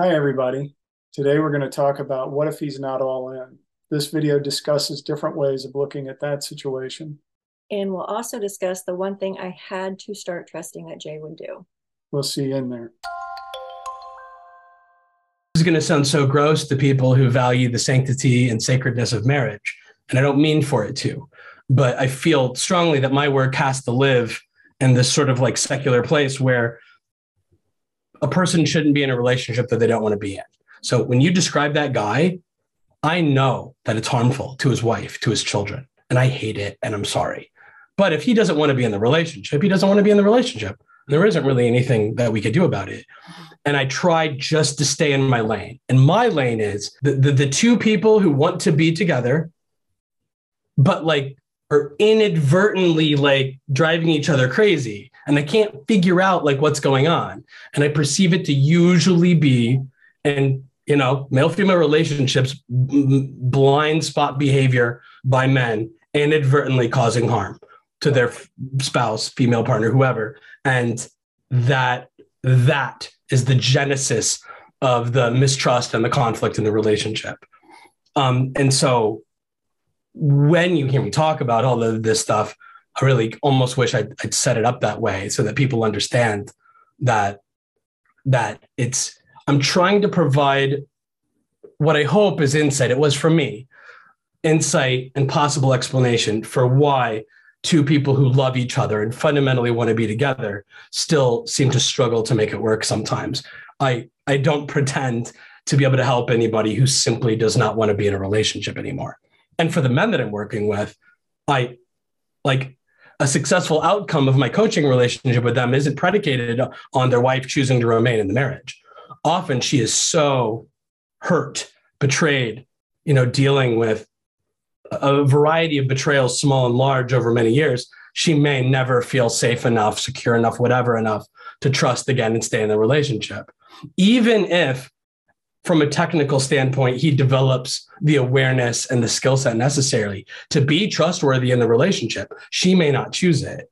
Hi, everybody. Today we're going to talk about what if he's not all in. This video discusses different ways of looking at that situation. And we'll also discuss the one thing I had to start trusting that Jay would do. We'll see you in there. This is going to sound so gross to people who value the sanctity and sacredness of marriage. And I don't mean for it to, but I feel strongly that my work has to live in this sort of like secular place where a person shouldn't be in a relationship that they don't want to be in. So when you describe that guy, I know that it's harmful to his wife, to his children, and I hate it and I'm sorry. But if he doesn't want to be in the relationship, he doesn't want to be in the relationship. There isn't really anything that we could do about it. And I tried just to stay in my lane. And my lane is the, the, the two people who want to be together, but like are inadvertently like driving each other crazy and i can't figure out like what's going on. And i perceive it to usually be and you know male female relationships blind spot behavior by men inadvertently causing harm to their spouse female partner whoever. And that that is the genesis of the mistrust and the conflict in the relationship. Um, and so when you hear me talk about all of this stuff, I really almost wish I'd, I'd set it up that way so that people understand that that it's I'm trying to provide what I hope is insight. It was for me, insight and possible explanation for why two people who love each other and fundamentally want to be together still seem to struggle to make it work sometimes. I I don't pretend to be able to help anybody who simply does not want to be in a relationship anymore. And for the men that I'm working with, I like a successful outcome of my coaching relationship with them isn't predicated on their wife choosing to remain in the marriage. Often she is so hurt, betrayed, you know, dealing with a variety of betrayals, small and large, over many years. She may never feel safe enough, secure enough, whatever enough to trust again and stay in the relationship. Even if from a technical standpoint, he develops the awareness and the skill set necessarily to be trustworthy in the relationship. She may not choose it.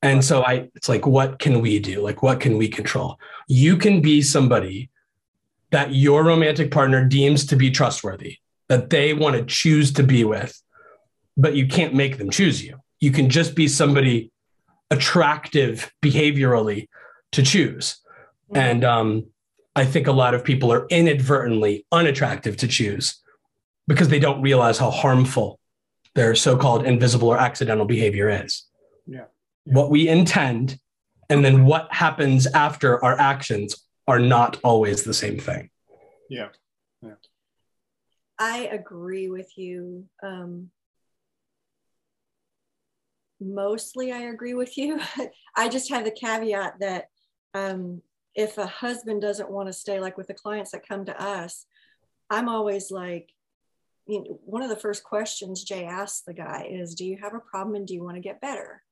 And so I it's like what can we do? Like what can we control? You can be somebody that your romantic partner deems to be trustworthy, that they want to choose to be with, but you can't make them choose you. You can just be somebody attractive behaviorally to choose. Mm-hmm. And um I think a lot of people are inadvertently unattractive to choose because they don't realize how harmful their so-called invisible or accidental behavior is. Yeah. yeah. What we intend and then what happens after our actions are not always the same thing. Yeah. Yeah. I agree with you. Um, mostly, I agree with you. I just have the caveat that um, if a husband doesn't want to stay, like with the clients that come to us, I'm always like, you know, one of the first questions Jay asks the guy is, Do you have a problem and do you want to get better?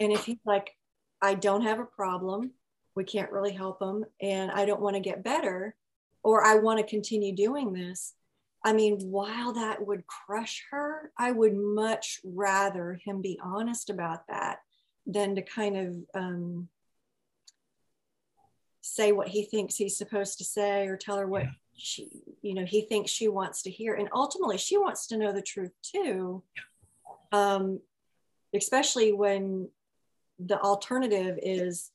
And if he's like, I don't have a problem, we can't really help him, and I don't want to get better, or I want to continue doing this. I mean, while that would crush her, I would much rather him be honest about that than to kind of um, say what he thinks he's supposed to say or tell her what yeah. she you know he thinks she wants to hear and ultimately she wants to know the truth too yeah. um, especially when the alternative is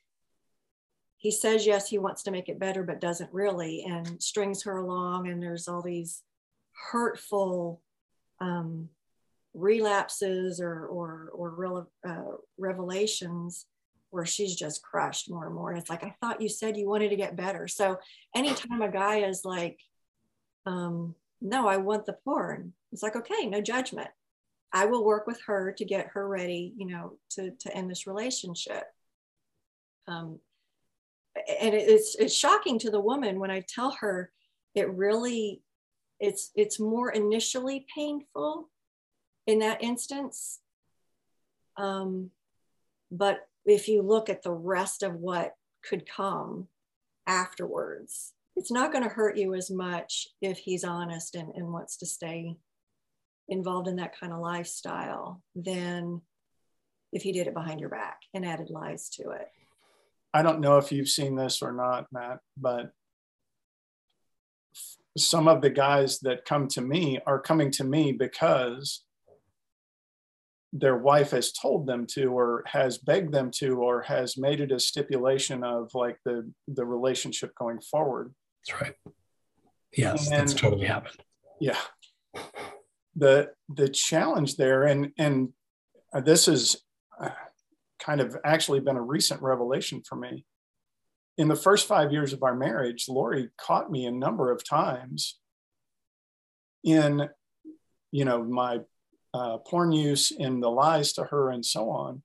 he says yes he wants to make it better but doesn't really and strings her along and there's all these hurtful um, relapses or or or real, uh, revelations where she's just crushed more and more. And it's like, I thought you said you wanted to get better. So anytime a guy is like, um, no, I want the porn, it's like, okay, no judgment. I will work with her to get her ready, you know, to, to end this relationship. Um, and it's, it's shocking to the woman when I tell her it really, it's, it's more initially painful in that instance. Um, but if you look at the rest of what could come afterwards, it's not going to hurt you as much if he's honest and, and wants to stay involved in that kind of lifestyle than if he did it behind your back and added lies to it. I don't know if you've seen this or not, Matt, but some of the guys that come to me are coming to me because their wife has told them to or has begged them to or has made it a stipulation of like the the relationship going forward. That's right. Yes And- that's totally happened. Yeah. The the challenge there and and uh, this is uh, kind of actually been a recent revelation for me. In the first five years of our marriage lori caught me a number of times in you know my uh, porn use and the lies to her and so on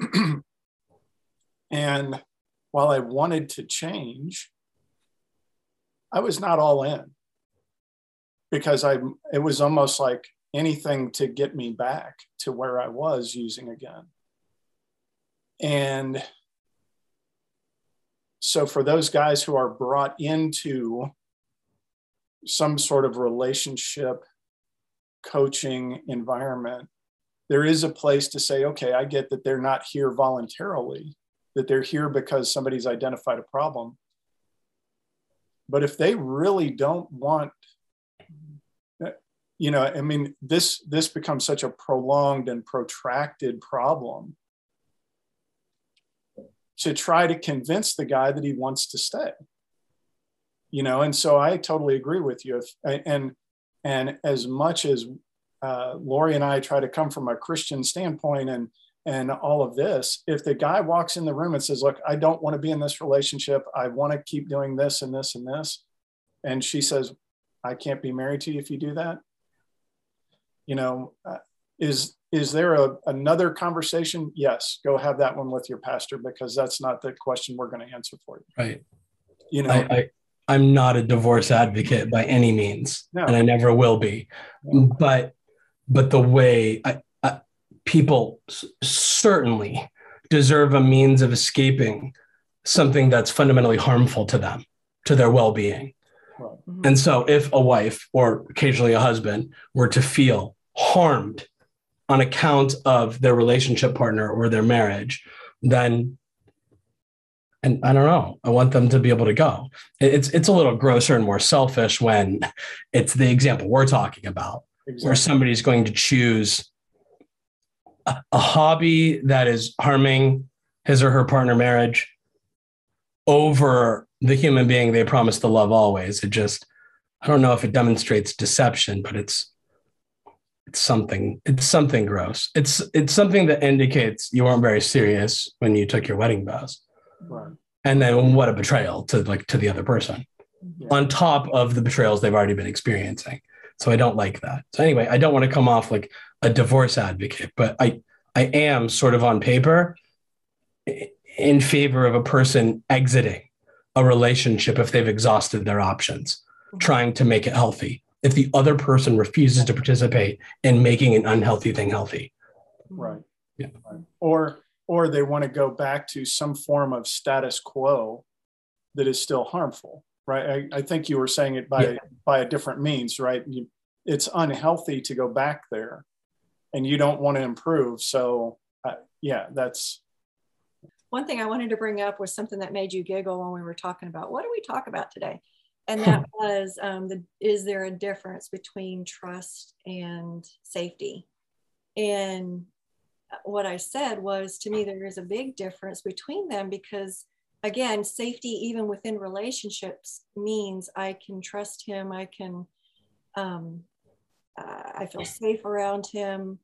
and while i wanted to change i was not all in because I it was almost like anything to get me back to where I was using again. And so for those guys who are brought into some sort of relationship coaching environment, there is a place to say, okay, I get that they're not here voluntarily, that they're here because somebody's identified a problem. But if they really don't want you know i mean this this becomes such a prolonged and protracted problem to try to convince the guy that he wants to stay you know and so i totally agree with you if, and and as much as uh, lori and i try to come from a christian standpoint and and all of this if the guy walks in the room and says look i don't want to be in this relationship. I want to keep doing this and this and this and she says i can't be married to you if you do that you know uh, is is there a, another conversation? Yes go have that one with your pastor because that's not the question we're going to answer for you. Right. You know? I, I i'm not a divorce advocate by any means No. and i never will be No. but but the way I, I, people certainly deserve a means of escaping something that's fundamentally harmful to them to their well-being right. and so if a wife or occasionally a husband were to feel harmed on account of their relationship partner or their marriage, then and I don't know, I want them to be able to go. It's it's a little grosser and more selfish when it's the example we're talking about, where somebody's going to choose a, a hobby that is harming his or her partner marriage over the human being they promise to love always. It just, I don't know if it demonstrates deception, but it's it's something it's something gross. It's it's something that indicates you weren't very serious when you took your wedding vows. Right. And then what a betrayal to like to the other person Yeah. on top of the betrayals they've already been experiencing. So I don't like that. So anyway, I don't want to come off like a divorce advocate, but I I am sort of on paper in favor of a person exiting a relationship if they've exhausted their options, mm-hmm. trying to make it healthy. If the other person refuses to participate in making an unhealthy thing healthy. right Yeah. Right. or or they want to go back to some form of status quo that is still harmful right i, I think you were saying it by Yeah. by a different means right you, it's unhealthy to go back there and you don't want to improve so uh, yeah that's One thing I wanted to bring up was something that made you giggle when we were talking about what do we talk about today? And that was um, the is there a difference between trust and safety? And what I said was to me, there is a big difference between them because, again, safety, even within relationships, means I can trust him, I can, um, uh, I feel safe around him,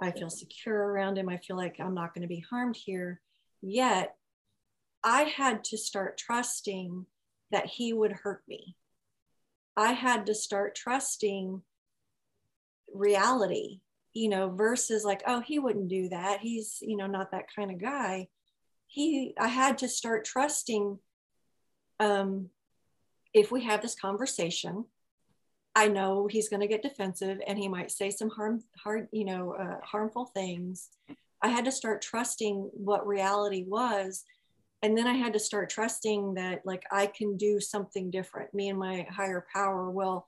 I feel secure around him, I feel like I'm not going to be harmed here. Yet I had to start trusting that he would hurt me. I had to start trusting reality, you know, versus like, oh, he wouldn't do that. He's, you know, not that kind of guy. He, I had to start trusting um, if we have this conversation, I know he's going to get defensive and he might say some harm, hard, you know, uh, harmful things. I had to start trusting what reality was. And then I had to start trusting that like I can do something different. Me and my higher power will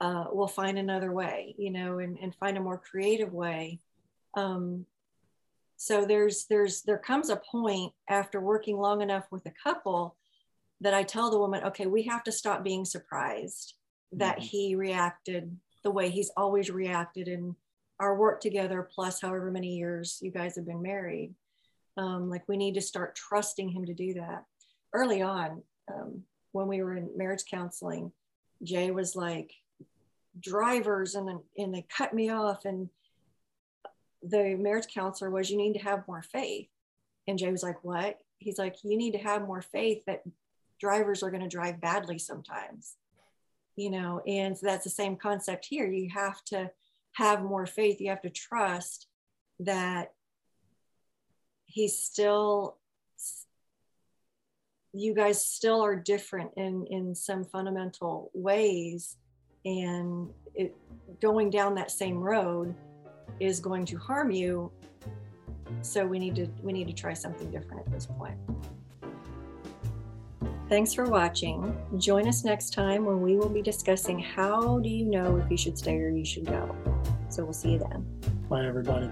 uh, will find another way, you know, and, and find a more creative way. Um, so there's there's there comes a point after working long enough with a couple that I tell the woman, okay, we have to stop being surprised. that Mhm. he reacted the way he's always reacted in our work together, plus however many years you guys have been married. Um, like we need to start trusting him to do that. Early on, um, when we were in marriage counseling, Jay was like, drivers and and they cut me off. And the marriage counselor was you need to have more faith. And jay was like what? He's like you need to have more faith that drivers are going to drive badly sometimes. You know and so that's the same concept here. You have to have more faith. You have to trust that he's still you guys still are different in in some fundamental ways and it going down that same road is going to harm you. So we need to we need to try something different at this point. Thanks for watching. Join us next time when we will be discussing how do you know if you should stay or you should go. So we'll see you then. Bye, everybody.